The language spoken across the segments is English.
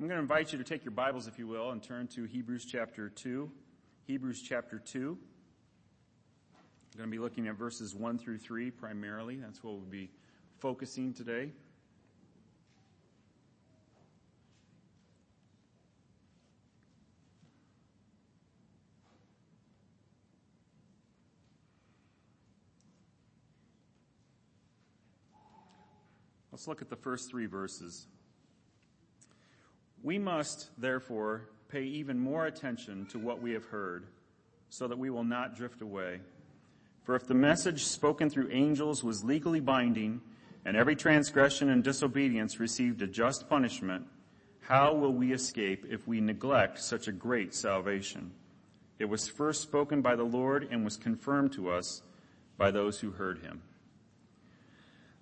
I'm going to invite you to take your Bibles, if you will, and turn to Hebrews chapter 2. Hebrews chapter 2. I'm going to be looking at verses 1 through 3 primarily. That's what we'll be focusing today. Let's look at the first three verses. We must, therefore, pay even more attention to what we have heard, so that we will not drift away. For if the message spoken through angels was legally binding, and every transgression and disobedience received a just punishment, how will we escape if we neglect such a great salvation? It was first spoken by the Lord and was confirmed to us by those who heard him.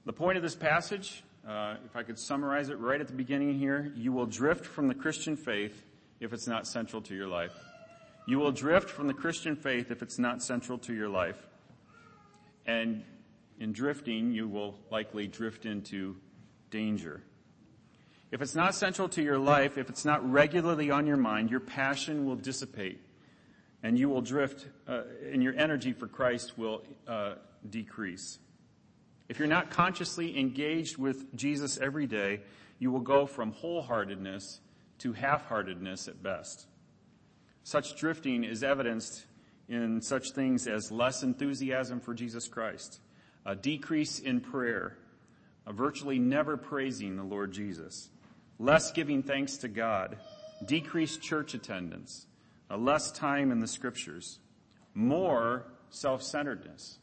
The point of this passage uh, if I could summarize it right at the beginning here, you will drift from the Christian faith if it's not central to your life. You will drift from the Christian faith if it's not central to your life. And in drifting, you will likely drift into danger. If it's not central to your life, if it's not regularly on your mind, your passion will dissipate and you will drift, uh, and your energy for Christ will uh, decrease. If you're not consciously engaged with Jesus every day, you will go from wholeheartedness to half-heartedness at best. Such drifting is evidenced in such things as less enthusiasm for Jesus Christ, a decrease in prayer, a virtually never praising the Lord Jesus, less giving thanks to God, decreased church attendance, a less time in the scriptures, more self-centeredness,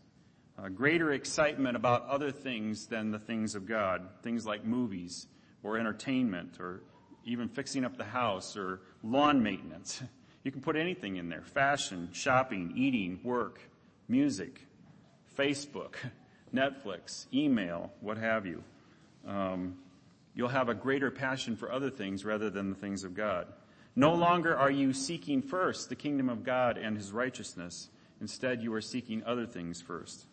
uh, greater excitement about other things than the things of God, things like movies or entertainment or even fixing up the house or lawn maintenance. You can put anything in there. Fashion, shopping, eating, work, music, Facebook, Netflix, email, what have you. Um, you'll have a greater passion for other things rather than the things of God. No longer are you seeking first the kingdom of God and his righteousness. Instead, you are seeking other things first.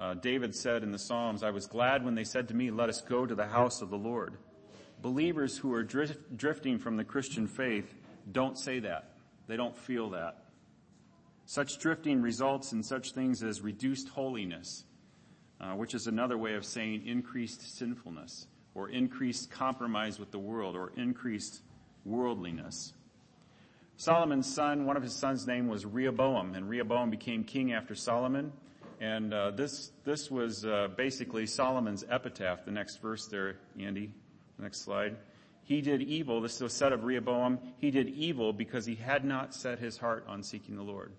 Uh, David said in the Psalms, I was glad when they said to me, let us go to the house of the Lord. Believers who are drift, drifting from the Christian faith don't say that. They don't feel that. Such drifting results in such things as reduced holiness, uh, which is another way of saying increased sinfulness, or increased compromise with the world, or increased worldliness. Solomon's son, one of his sons' name was Rehoboam, and Rehoboam became king after Solomon. And uh, this this was uh, basically Solomon's epitaph. The next verse there, Andy. next slide. He did evil. This is said of Rehoboam. He did evil because he had not set his heart on seeking the Lord.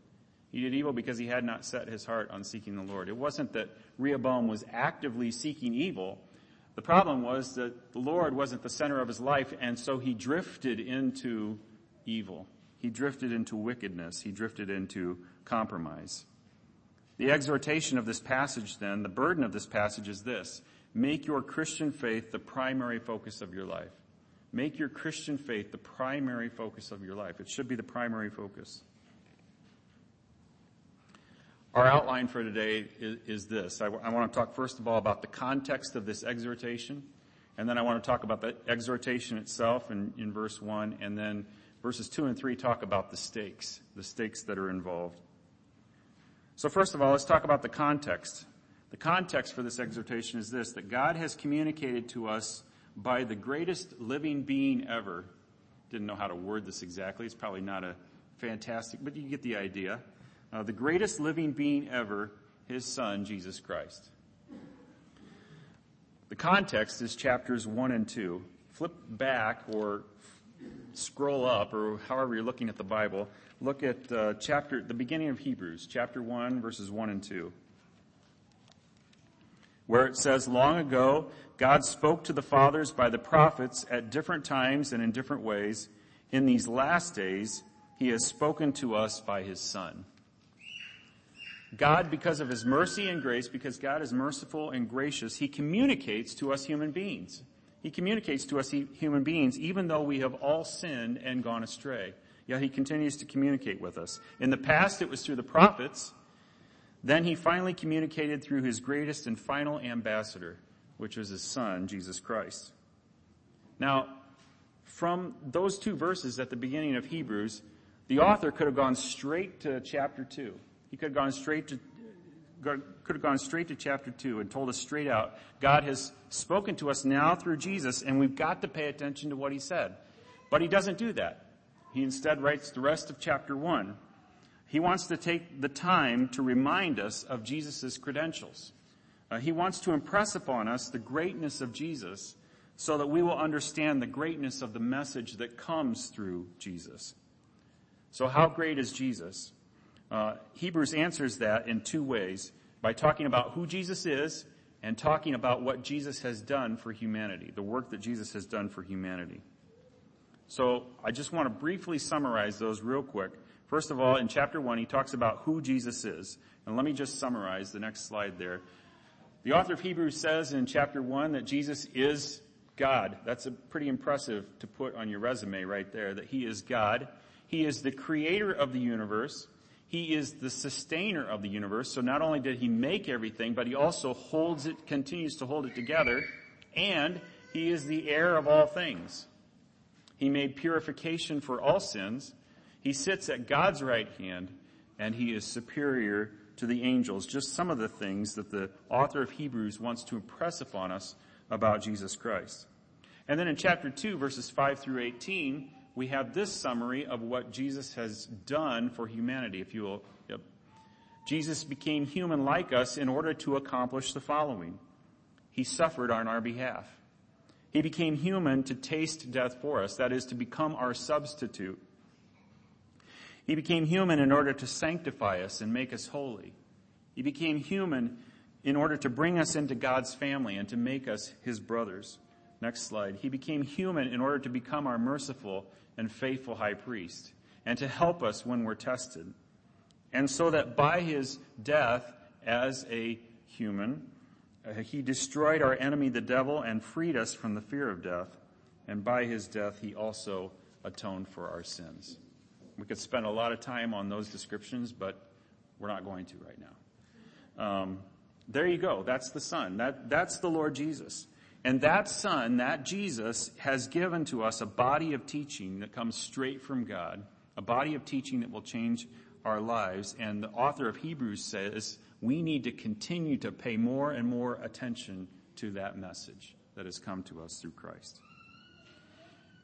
He did evil because he had not set his heart on seeking the Lord. It wasn't that Rehoboam was actively seeking evil. The problem was that the Lord wasn't the center of his life, and so he drifted into evil. He drifted into wickedness. He drifted into compromise. The exhortation of this passage then, the burden of this passage is this. Make your Christian faith the primary focus of your life. Make your Christian faith the primary focus of your life. It should be the primary focus. Our outline for today is, is this. I, I want to talk first of all about the context of this exhortation, and then I want to talk about the exhortation itself in, in verse 1, and then verses 2 and 3 talk about the stakes, the stakes that are involved. So first of all, let's talk about the context. The context for this exhortation is this, that God has communicated to us by the greatest living being ever. Didn't know how to word this exactly. It's probably not a fantastic, but you get the idea. Uh, the greatest living being ever, his son, Jesus Christ. The context is chapters 1 and 2. Flip back or scroll up, or however you're looking at the Bible, look at uh, chapter, the beginning of Hebrews, chapter 1, verses 1 and 2, where it says, Long ago, God spoke to the fathers by the prophets at different times and in different ways. In these last days, he has spoken to us by his Son. God, because of his mercy and grace, because God is merciful and gracious, he communicates to us human beings. He communicates to us human beings, even though we have all sinned and gone astray. Yet he continues to communicate with us. In the past, it was through the prophets. Then he finally communicated through his greatest and final ambassador, which was his son, Jesus Christ. Now, from those two verses at the beginning of Hebrews, the author could have gone straight to chapter 2. He could have gone straight to could have gone straight to chapter 2 and told us straight out God has spoken to us now through Jesus, and we've got to pay attention to what he said. But he doesn't do that. He instead writes the rest of chapter 1. He wants to take the time to remind us of Jesus' credentials. Uh, he wants to impress upon us the greatness of Jesus so that we will understand the greatness of the message that comes through Jesus. So, how great is Jesus? Uh, Hebrews answers that in two ways by talking about who Jesus is and talking about what Jesus has done for humanity, the work that Jesus has done for humanity. So, I just want to briefly summarize those real quick. First of all, in chapter 1, he talks about who Jesus is. And let me just summarize the next slide there. The author of Hebrews says in chapter 1 that Jesus is God. That's a pretty impressive to put on your resume right there, that He is God. He is the creator of the universe. He is the sustainer of the universe. So not only did He make everything, but He also holds it, continues to hold it together, and He is the heir of all things. He made purification for all sins. He sits at God's right hand, and He is superior to the angels, just some of the things that the author of Hebrews wants to impress upon us about Jesus Christ. And then in chapter 2, verses 5 through 18, we have this summary of what Jesus has done for humanity, if you will. Yep. Jesus became human like us in order to accomplish the following. He suffered on our behalf. He became human to taste death for us, that is, to become our substitute. He became human in order to sanctify us and make us holy. He became human in order to bring us into God's family and to make us his brothers. Next slide. He became human in order to become our merciful and faithful high priest and to help us when we're tested. And so that by his death as a human, uh, he destroyed our enemy, the devil, and freed us from the fear of death. And by his death, he also atoned for our sins. We could spend a lot of time on those descriptions, but we're not going to right now. Um, there you go. That's the Son. That, that's the Lord Jesus. And that Son, that Jesus, has given to us a body of teaching that comes straight from God, a body of teaching that will change our lives. And the author of Hebrews says we need to continue to pay more and more attention to that message that has come to us through Christ.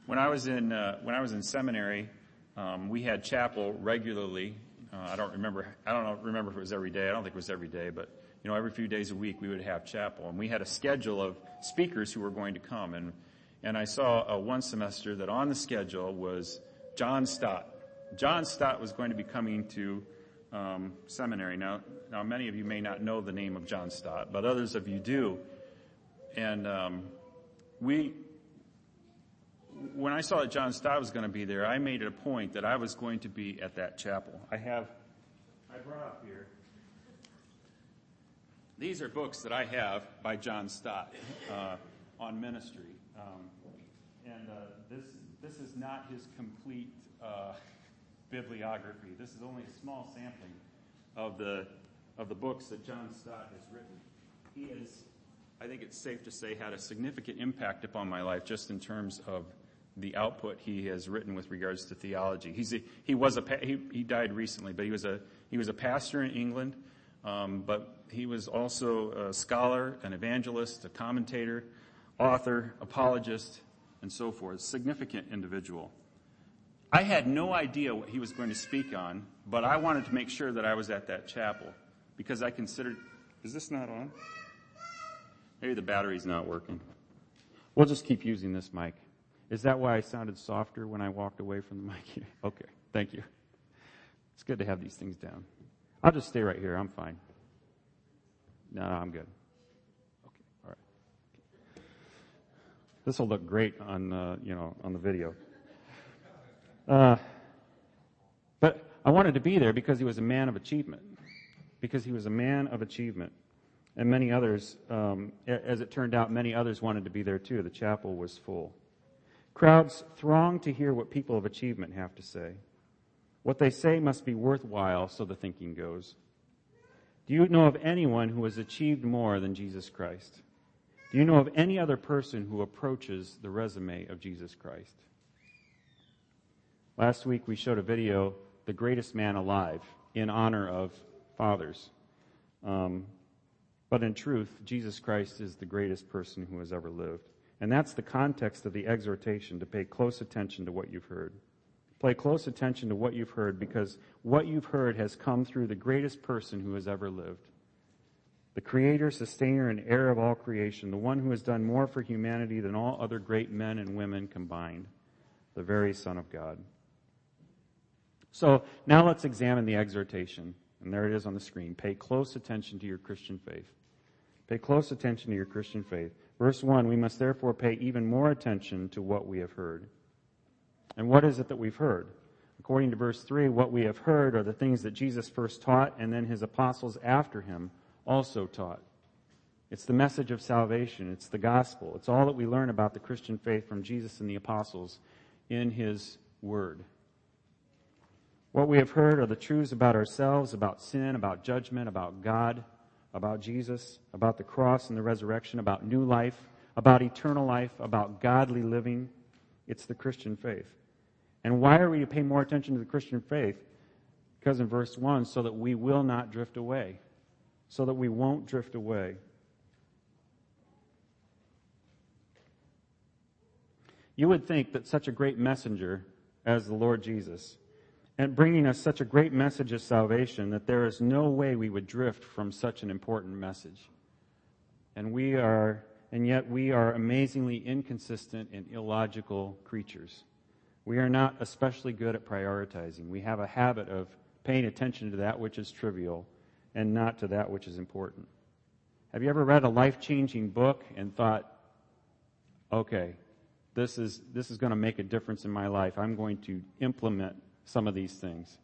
When I was in, uh, when I was in seminary, um, we had chapel regularly. Uh, I don't remember. I don't remember if it was every day. I don't think it was every day, but you know, every few days a week we would have chapel, and we had a schedule of speakers who were going to come. And and I saw uh, one semester that on the schedule was John Stott. John Stott was going to be coming to um, seminary. Now, now many of you may not know the name of John Stott, but others of you do. And um, we when I saw that John Stott was going to be there, I made it a point that I was going to be at that chapel. I have, I brought up here. These are books that I have by John Stott uh, on ministry, um, and uh, this this is not his complete uh, bibliography. This is only a small sampling of the of the books that John Stott has written. He has, I think it's safe to say, had a significant impact upon my life just in terms of the output he has written with regards to theology. He's a, he was a he, he died recently, but he was a he was a pastor in England, um, but he was also a scholar, an evangelist, a commentator, author, apologist, and so forth. Significant individual. I had no idea what he was going to speak on, but I wanted to make sure that I was at that chapel because I considered. Is this not on? Maybe the battery's not working. We'll just keep using this mic. Is that why I sounded softer when I walked away from the mic? okay, thank you. It's good to have these things down. I'll just stay right here. I'm fine. No, no I'm good. Okay, all right. This will look great on uh, you know on the video. Uh, but I wanted to be there because he was a man of achievement. Because he was a man of achievement. And many others, um, as it turned out, many others wanted to be there too. The chapel was full. Crowds throng to hear what people of achievement have to say. What they say must be worthwhile, so the thinking goes. Do you know of anyone who has achieved more than Jesus Christ? Do you know of any other person who approaches the resume of Jesus Christ? Last week we showed a video, The Greatest Man Alive, in honor of fathers. Um, but in truth, Jesus Christ is the greatest person who has ever lived. And that's the context of the exhortation to pay close attention to what you've heard. Pay close attention to what you've heard because what you've heard has come through the greatest person who has ever lived. The creator, sustainer, and heir of all creation, the one who has done more for humanity than all other great men and women combined, the very Son of God. So now let's examine the exhortation. And there it is on the screen. Pay close attention to your Christian faith. Pay close attention to your Christian faith. Verse 1 We must therefore pay even more attention to what we have heard. And what is it that we've heard? According to verse 3, what we have heard are the things that Jesus first taught and then his apostles after him also taught. It's the message of salvation. It's the gospel. It's all that we learn about the Christian faith from Jesus and the apostles in his word. What we have heard are the truths about ourselves, about sin, about judgment, about God, about Jesus, about the cross and the resurrection, about new life, about eternal life, about godly living. It's the Christian faith. And why are we to pay more attention to the Christian faith? Because in verse 1, so that we will not drift away. So that we won't drift away. You would think that such a great messenger as the Lord Jesus and bringing us such a great message of salvation that there is no way we would drift from such an important message. And we are, and yet we are amazingly inconsistent and illogical creatures. We are not especially good at prioritizing. We have a habit of paying attention to that which is trivial and not to that which is important. Have you ever read a life changing book and thought, okay, this is, this is going to make a difference in my life. I'm going to implement some of these things.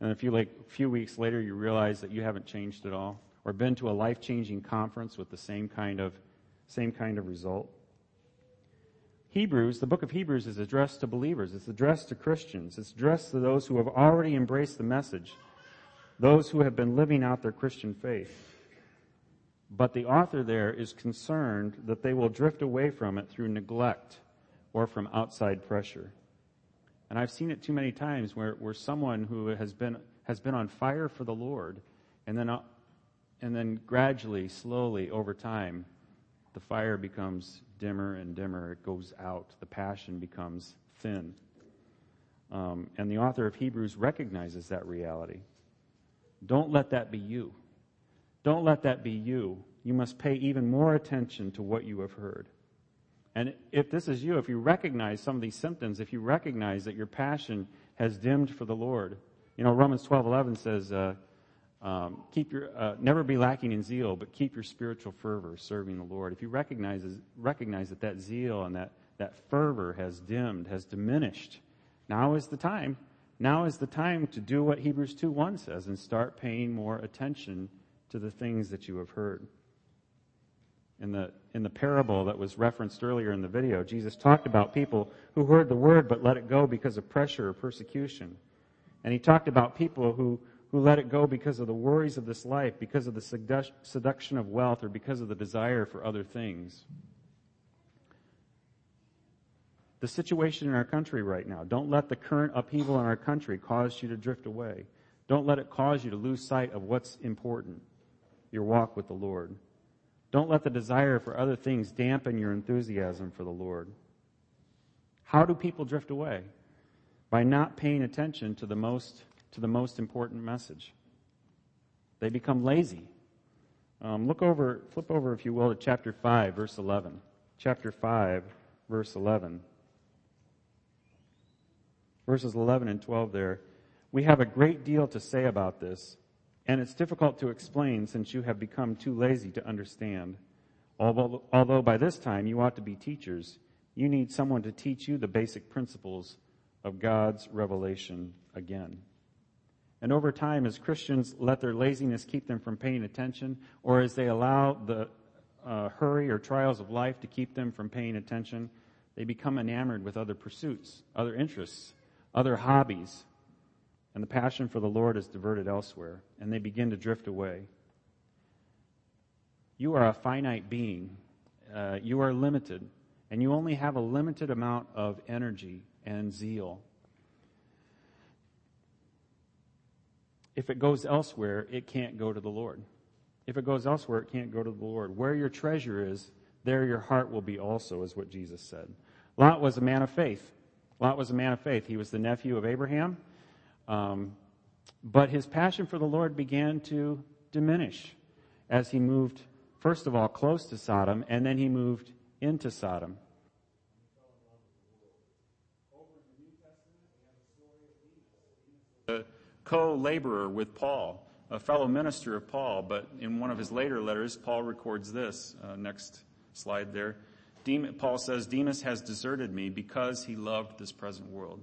And a few, like, a few weeks later, you realize that you haven't changed at all, or been to a life changing conference with the same kind of, same kind of result. Hebrews, the book of Hebrews is addressed to believers. It's addressed to Christians. It's addressed to those who have already embraced the message, those who have been living out their Christian faith. But the author there is concerned that they will drift away from it through neglect or from outside pressure. And I've seen it too many times where, where someone who has been, has been on fire for the Lord, and then, and then gradually, slowly, over time, the fire becomes dimmer and dimmer. It goes out. The passion becomes thin. Um, and the author of Hebrews recognizes that reality. Don't let that be you. Don't let that be you. You must pay even more attention to what you have heard. And if this is you, if you recognize some of these symptoms, if you recognize that your passion has dimmed for the Lord, you know, Romans 12 11 says, uh, um, keep your, uh, never be lacking in zeal, but keep your spiritual fervor serving the Lord. If you recognize, recognize that that zeal and that, that fervor has dimmed, has diminished, now is the time. Now is the time to do what Hebrews 2 1 says and start paying more attention to the things that you have heard in the, in the parable that was referenced earlier in the video, Jesus talked about people who heard the word but let it go because of pressure or persecution. And he talked about people who, who let it go because of the worries of this life, because of the seduction of wealth, or because of the desire for other things. The situation in our country right now, don't let the current upheaval in our country cause you to drift away. Don't let it cause you to lose sight of what's important, your walk with the Lord. Don't let the desire for other things dampen your enthusiasm for the Lord. How do people drift away? By not paying attention to the most, to the most important message. They become lazy. Um, look over, flip over, if you will, to chapter 5, verse 11. Chapter 5, verse 11. Verses 11 and 12 there. We have a great deal to say about this and it's difficult to explain since you have become too lazy to understand. Although, although by this time you ought to be teachers, you need someone to teach you the basic principles of God's revelation again. And over time, as Christians let their laziness keep them from paying attention, or as they allow the uh, hurry or trials of life to keep them from paying attention, they become enamored with other pursuits, other interests, other hobbies, and the passion for the Lord is diverted elsewhere, and they begin to drift away. You are a finite being. Uh, you are limited, and you only have a limited amount of energy and zeal. if it goes elsewhere, it can't go to the Lord. If it goes elsewhere, it can't go to the Lord. Where your treasure is, there your heart will be also, is what Jesus said. Lot was a man of faith. Lot was a man of faith. He was the nephew of Abraham. Um, but his passion for the Lord began to diminish as he moved, first of all, close to Sodom, and then he moved into Sodom. A co laborer with Paul, a fellow minister of Paul, but in one of his later letters, Paul records this. Uh, next slide there. Paul says, Demas has deserted me because he loved this present world.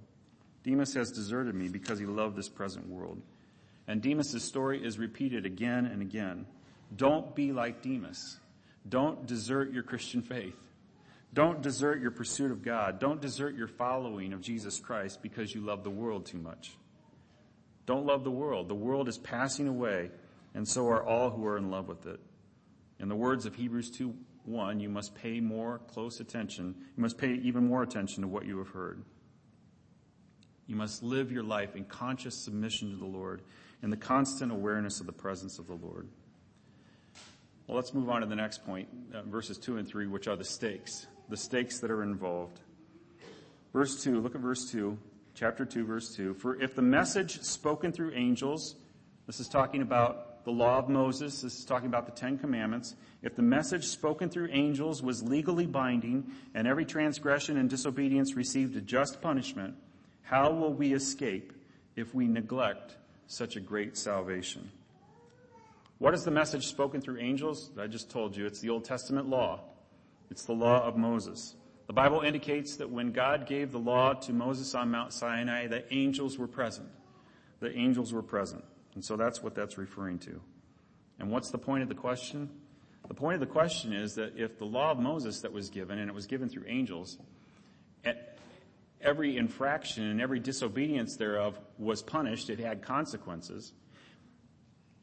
Demas has deserted me because he loved this present world. And Demas' story is repeated again and again. Don't be like Demas. Don't desert your Christian faith. Don't desert your pursuit of God. Don't desert your following of Jesus Christ because you love the world too much. Don't love the world. The world is passing away, and so are all who are in love with it. In the words of Hebrews 2 1, you must pay more close attention. You must pay even more attention to what you have heard. You must live your life in conscious submission to the Lord and the constant awareness of the presence of the Lord. Well, let's move on to the next point, uh, verses 2 and 3, which are the stakes, the stakes that are involved. Verse 2, look at verse 2, chapter 2, verse 2. For if the message spoken through angels, this is talking about the law of Moses, this is talking about the Ten Commandments. If the message spoken through angels was legally binding and every transgression and disobedience received a just punishment, how will we escape if we neglect such a great salvation? What is the message spoken through angels? I just told you it's the Old Testament law. It's the law of Moses. The Bible indicates that when God gave the law to Moses on Mount Sinai, the angels were present. The angels were present. And so that's what that's referring to. And what's the point of the question? The point of the question is that if the law of Moses that was given, and it was given through angels, every infraction and every disobedience thereof was punished, it had consequences.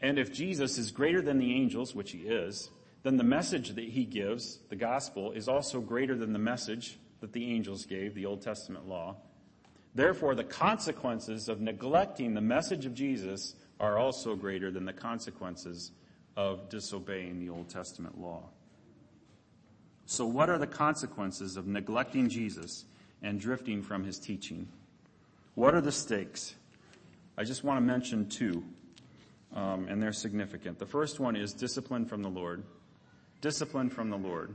And if Jesus is greater than the angels, which he is, then the message that he gives, the gospel, is also greater than the message that the angels gave, the Old Testament law. Therefore, the consequences of neglecting the message of Jesus are also greater than the consequences of disobeying the Old Testament law. So, what are the consequences of neglecting Jesus and drifting from his teaching? What are the stakes? I just want to mention two, um, and they're significant. The first one is discipline from the Lord. Discipline from the Lord.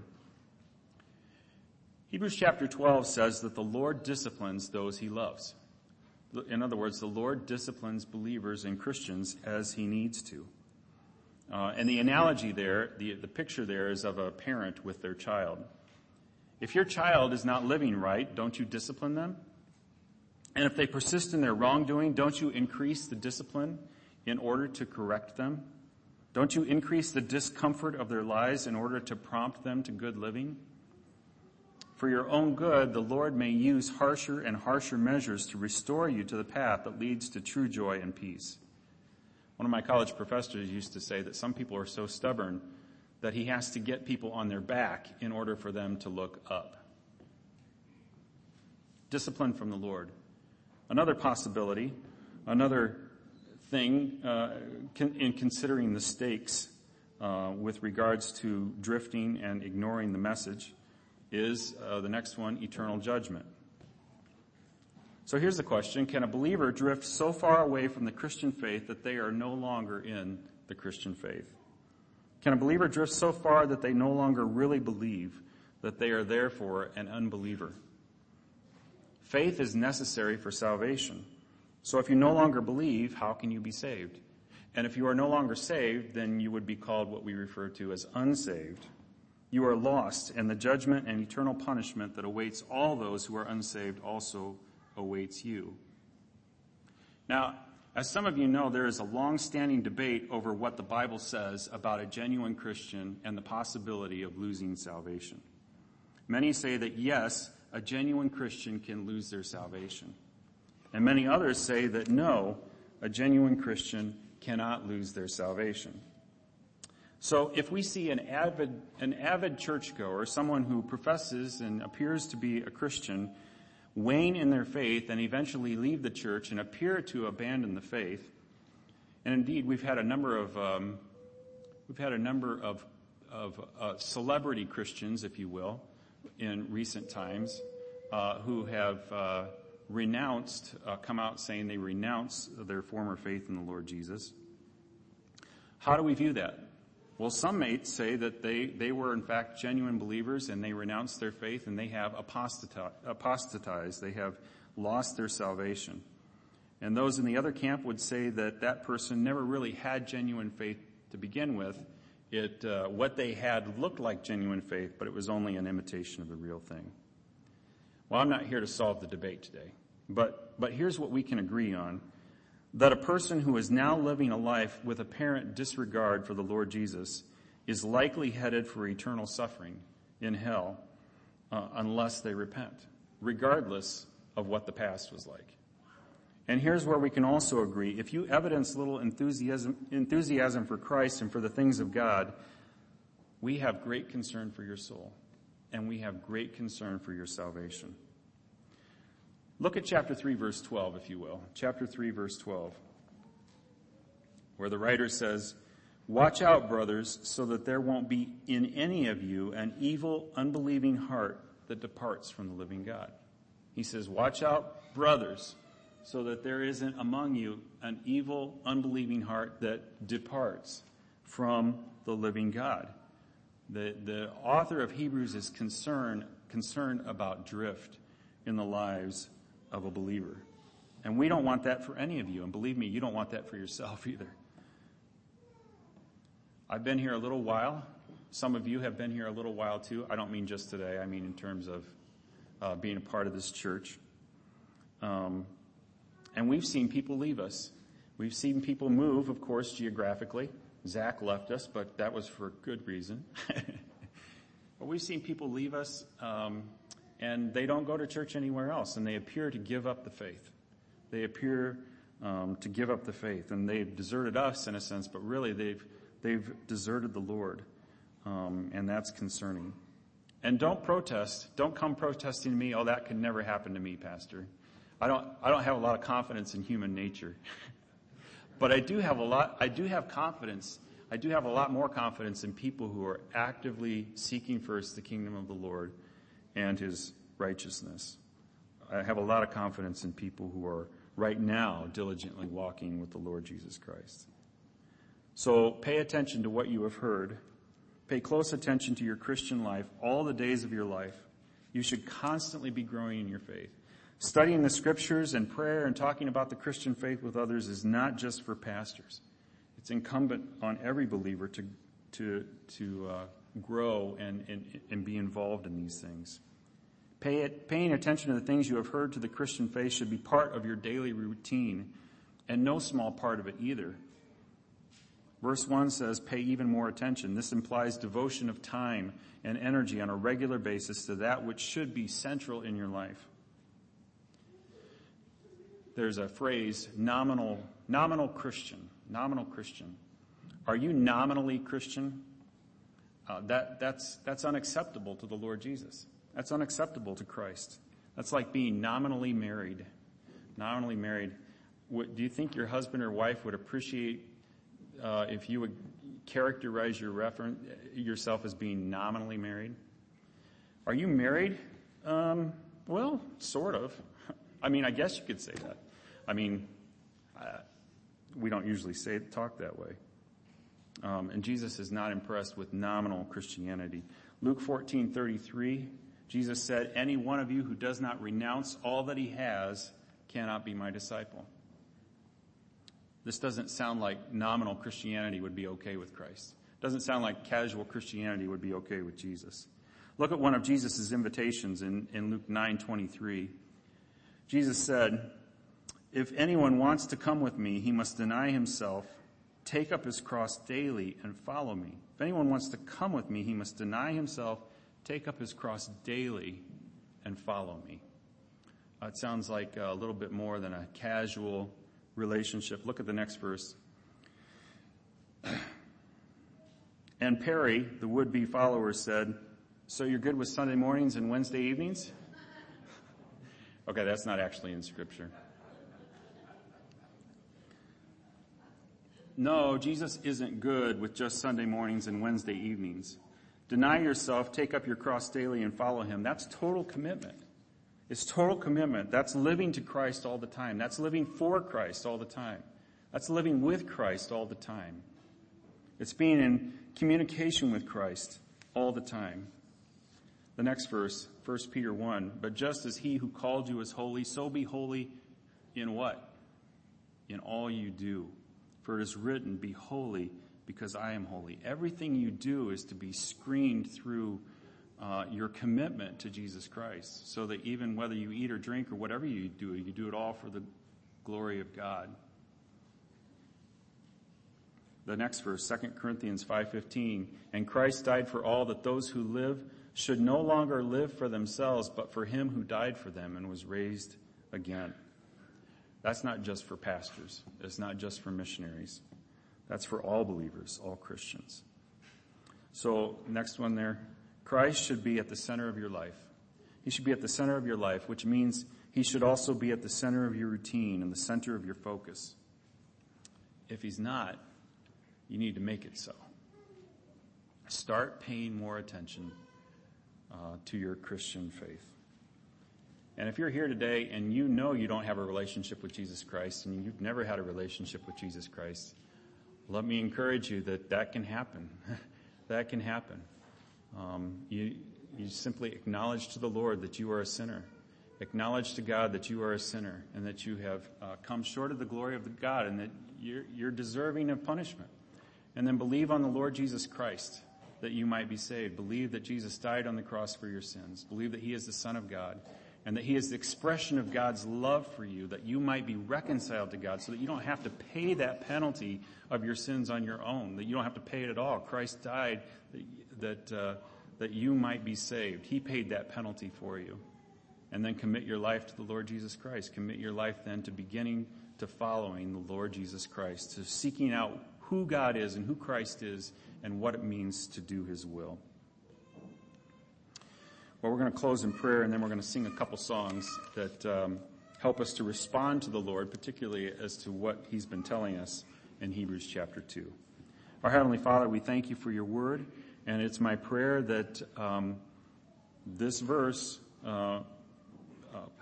Hebrews chapter 12 says that the Lord disciplines those he loves. In other words, the Lord disciplines believers and Christians as he needs to. Uh, and the analogy there, the, the picture there is of a parent with their child. If your child is not living right, don't you discipline them? And if they persist in their wrongdoing, don't you increase the discipline in order to correct them? Don't you increase the discomfort of their lives in order to prompt them to good living? For your own good, the Lord may use harsher and harsher measures to restore you to the path that leads to true joy and peace. One of my college professors used to say that some people are so stubborn that he has to get people on their back in order for them to look up. Discipline from the Lord. Another possibility, another thing uh, in considering the stakes uh, with regards to drifting and ignoring the message is uh, the next one eternal judgment. So here's the question Can a believer drift so far away from the Christian faith that they are no longer in the Christian faith? Can a believer drift so far that they no longer really believe that they are therefore an unbeliever? Faith is necessary for salvation. So if you no longer believe, how can you be saved? And if you are no longer saved, then you would be called what we refer to as unsaved. You are lost, and the judgment and eternal punishment that awaits all those who are unsaved also awaits you. Now, as some of you know, there is a long standing debate over what the Bible says about a genuine Christian and the possibility of losing salvation. Many say that yes, a genuine Christian can lose their salvation. And many others say that no, a genuine Christian cannot lose their salvation. So if we see an avid, an avid churchgoer, someone who professes and appears to be a Christian, wane in their faith and eventually leave the church and appear to abandon the faith, And indeed, we've had a number of um, we've had a number of of uh, celebrity Christians, if you will, in recent times, uh, who have uh, renounced, uh, come out saying they renounce their former faith in the Lord Jesus. How do we view that? Well, some may say that they, they were in fact genuine believers and they renounced their faith and they have apostatized. They have lost their salvation. And those in the other camp would say that that person never really had genuine faith to begin with. It, uh, what they had looked like genuine faith, but it was only an imitation of the real thing. Well, I'm not here to solve the debate today, but, but here's what we can agree on. That a person who is now living a life with apparent disregard for the Lord Jesus is likely headed for eternal suffering in hell uh, unless they repent, regardless of what the past was like. And here's where we can also agree. If you evidence little enthusiasm, enthusiasm for Christ and for the things of God, we have great concern for your soul, and we have great concern for your salvation. Look at chapter 3, verse 12, if you will. Chapter 3, verse 12, where the writer says, Watch out, brothers, so that there won't be in any of you an evil, unbelieving heart that departs from the living God. He says, Watch out, brothers, so that there isn't among you an evil, unbelieving heart that departs from the living God. The, the author of Hebrews is concerned, concerned about drift in the lives of a believer. And we don't want that for any of you. And believe me, you don't want that for yourself either. I've been here a little while. Some of you have been here a little while too. I don't mean just today, I mean in terms of uh, being a part of this church. Um, and we've seen people leave us. We've seen people move, of course, geographically. Zach left us, but that was for good reason. but we've seen people leave us, um, and they don't go to church anywhere else, and they appear to give up the faith. They appear um, to give up the faith, and they've deserted us in a sense, but really they've they've deserted the Lord, um, and that's concerning. And don't protest. Don't come protesting to me. Oh, that could never happen to me, Pastor. I don't, I don't have a lot of confidence in human nature. but I do have a lot, I do have confidence. I do have a lot more confidence in people who are actively seeking first the kingdom of the Lord and his righteousness. I have a lot of confidence in people who are right now diligently walking with the Lord Jesus Christ. So pay attention to what you have heard. Pay close attention to your Christian life all the days of your life. You should constantly be growing in your faith. Studying the scriptures and prayer and talking about the Christian faith with others is not just for pastors. It's incumbent on every believer to, to, to uh, grow and, and, and be involved in these things. Pay it, paying attention to the things you have heard to the Christian faith should be part of your daily routine, and no small part of it either. Verse 1 says, pay even more attention. This implies devotion of time and energy on a regular basis to that which should be central in your life there's a phrase, nominal, nominal Christian, nominal Christian. Are you nominally Christian? Uh, that, that's, that's unacceptable to the Lord Jesus. That's unacceptable to Christ. That's like being nominally married. Nominally married. What, do you think your husband or wife would appreciate uh, if you would characterize your refer- yourself as being nominally married? Are you married? Um, well, sort of. I mean, I guess you could say that. I mean, uh, we don't usually say talk that way. Um, and Jesus is not impressed with nominal Christianity. Luke 14, 33, Jesus said, Any one of you who does not renounce all that he has cannot be my disciple. This doesn't sound like nominal Christianity would be okay with Christ. It doesn't sound like casual Christianity would be okay with Jesus. Look at one of Jesus' invitations in, in Luke 9, 23. Jesus said, if anyone wants to come with me, he must deny himself, take up his cross daily, and follow me. If anyone wants to come with me, he must deny himself, take up his cross daily, and follow me. Uh, it sounds like a little bit more than a casual relationship. Look at the next verse. And Perry, the would be follower, said, So you're good with Sunday mornings and Wednesday evenings? okay, that's not actually in Scripture. no, Jesus isn't good with just Sunday mornings and Wednesday evenings. Deny yourself, take up your cross daily, and follow him. That's total commitment. It's total commitment. That's living to Christ all the time. That's living for Christ all the time. That's living with Christ all the time. It's being in communication with Christ all the time. The next verse, 1 Peter 1, but just as he who called you is holy, so be holy in what? In all you do. For it is written, be holy because I am holy. Everything you do is to be screened through uh, your commitment to Jesus Christ, so that even whether you eat or drink or whatever you do, you do it all for the glory of God. The next verse, 2 Corinthians 5:15, and Christ died for all that those who live should no longer live for themselves, but for him who died for them and was raised again. That's not just for pastors. It's not just for missionaries. That's for all believers, all Christians. So, next one there. Christ should be at the center of your life. He should be at the center of your life, which means he should also be at the center of your routine and the center of your focus. If he's not, you need to make it so. Start paying more attention uh, to your Christian faith. And if you're here today and you know you don't have a relationship with Jesus Christ and you've never had a relationship with Jesus Christ, let me encourage you that that can happen. that can happen. Um, you, you simply acknowledge to the Lord that you are a sinner. Acknowledge to God that you are a sinner and that you have uh, come short of the glory of the God and that you're, you're deserving of punishment. And then believe on the Lord Jesus Christ that you might be saved. Believe that Jesus died on the cross for your sins. Believe that He is the Son of God and that He is the expression of God's love for you, that you might be reconciled to God so that you don't have to pay that penalty of your sins on your own, that you don't have to pay it at all. Christ died that, uh, that you might be saved. He paid that penalty for you. And then commit your life to the Lord Jesus Christ. Commit your life then to beginning to following the Lord Jesus Christ, to seeking out who God is and who Christ is and what it means to do His will. Well, we're going to close in prayer and then we're going to sing a couple songs that um, help us to respond to the Lord, particularly as to what He's been telling us in Hebrews chapter 2. Our Heavenly Father, we thank you for your word. And it's my prayer that um, this verse, uh, uh,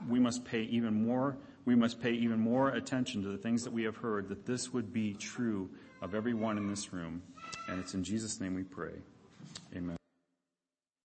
we must pay even more. We must pay even more attention to the things that we have heard. That this would be true of everyone in this room. And it's in Jesus' name we pray.